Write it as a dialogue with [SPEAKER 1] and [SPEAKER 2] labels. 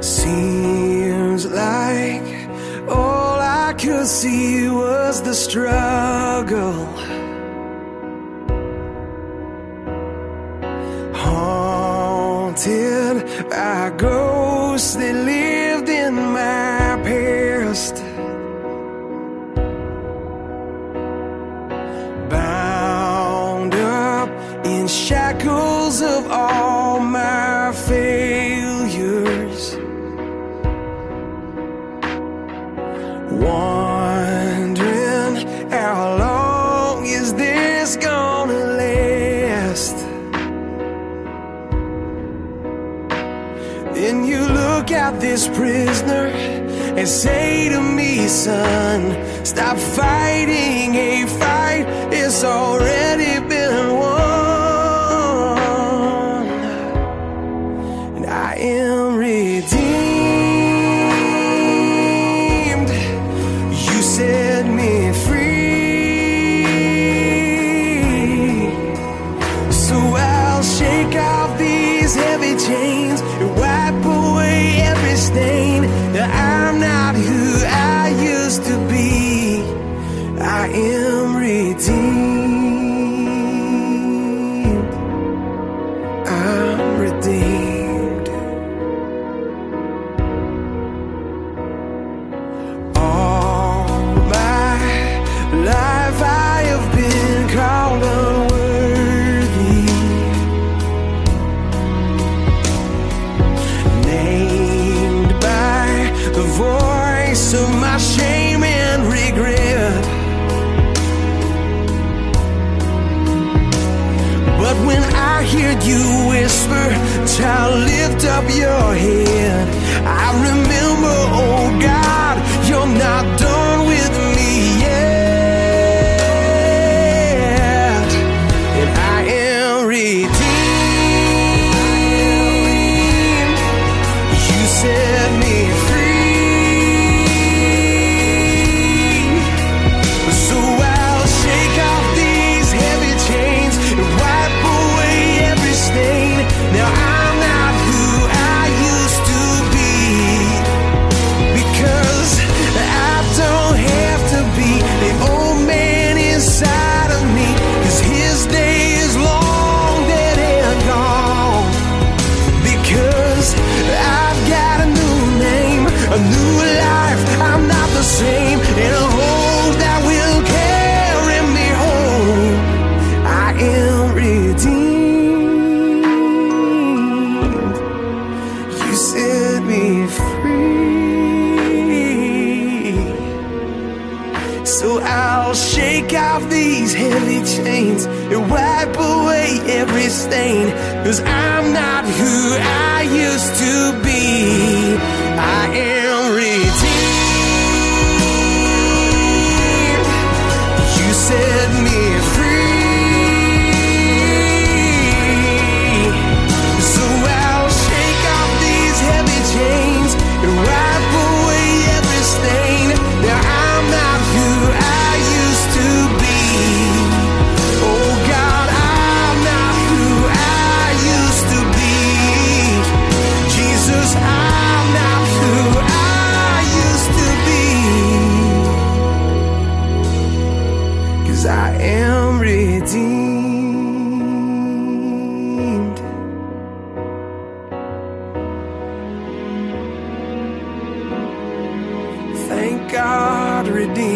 [SPEAKER 1] Seems like all I could see was the struggle. Haunted by ghosts that lived in my past. Bound up in shackles of at this prisoner and say to me, son, stop fighting a fight, it's already been won. And I am redeemed. You set me redeemed. I'm redeemed. All my life I have been called unworthy. Named by the voice of my shame I hear you whisper, child, lift up your head. I remember, oh God, you're not done So I'll shake off these heavy chains and wipe away every stain. Cause I'm not who I used to be. God, redeemed.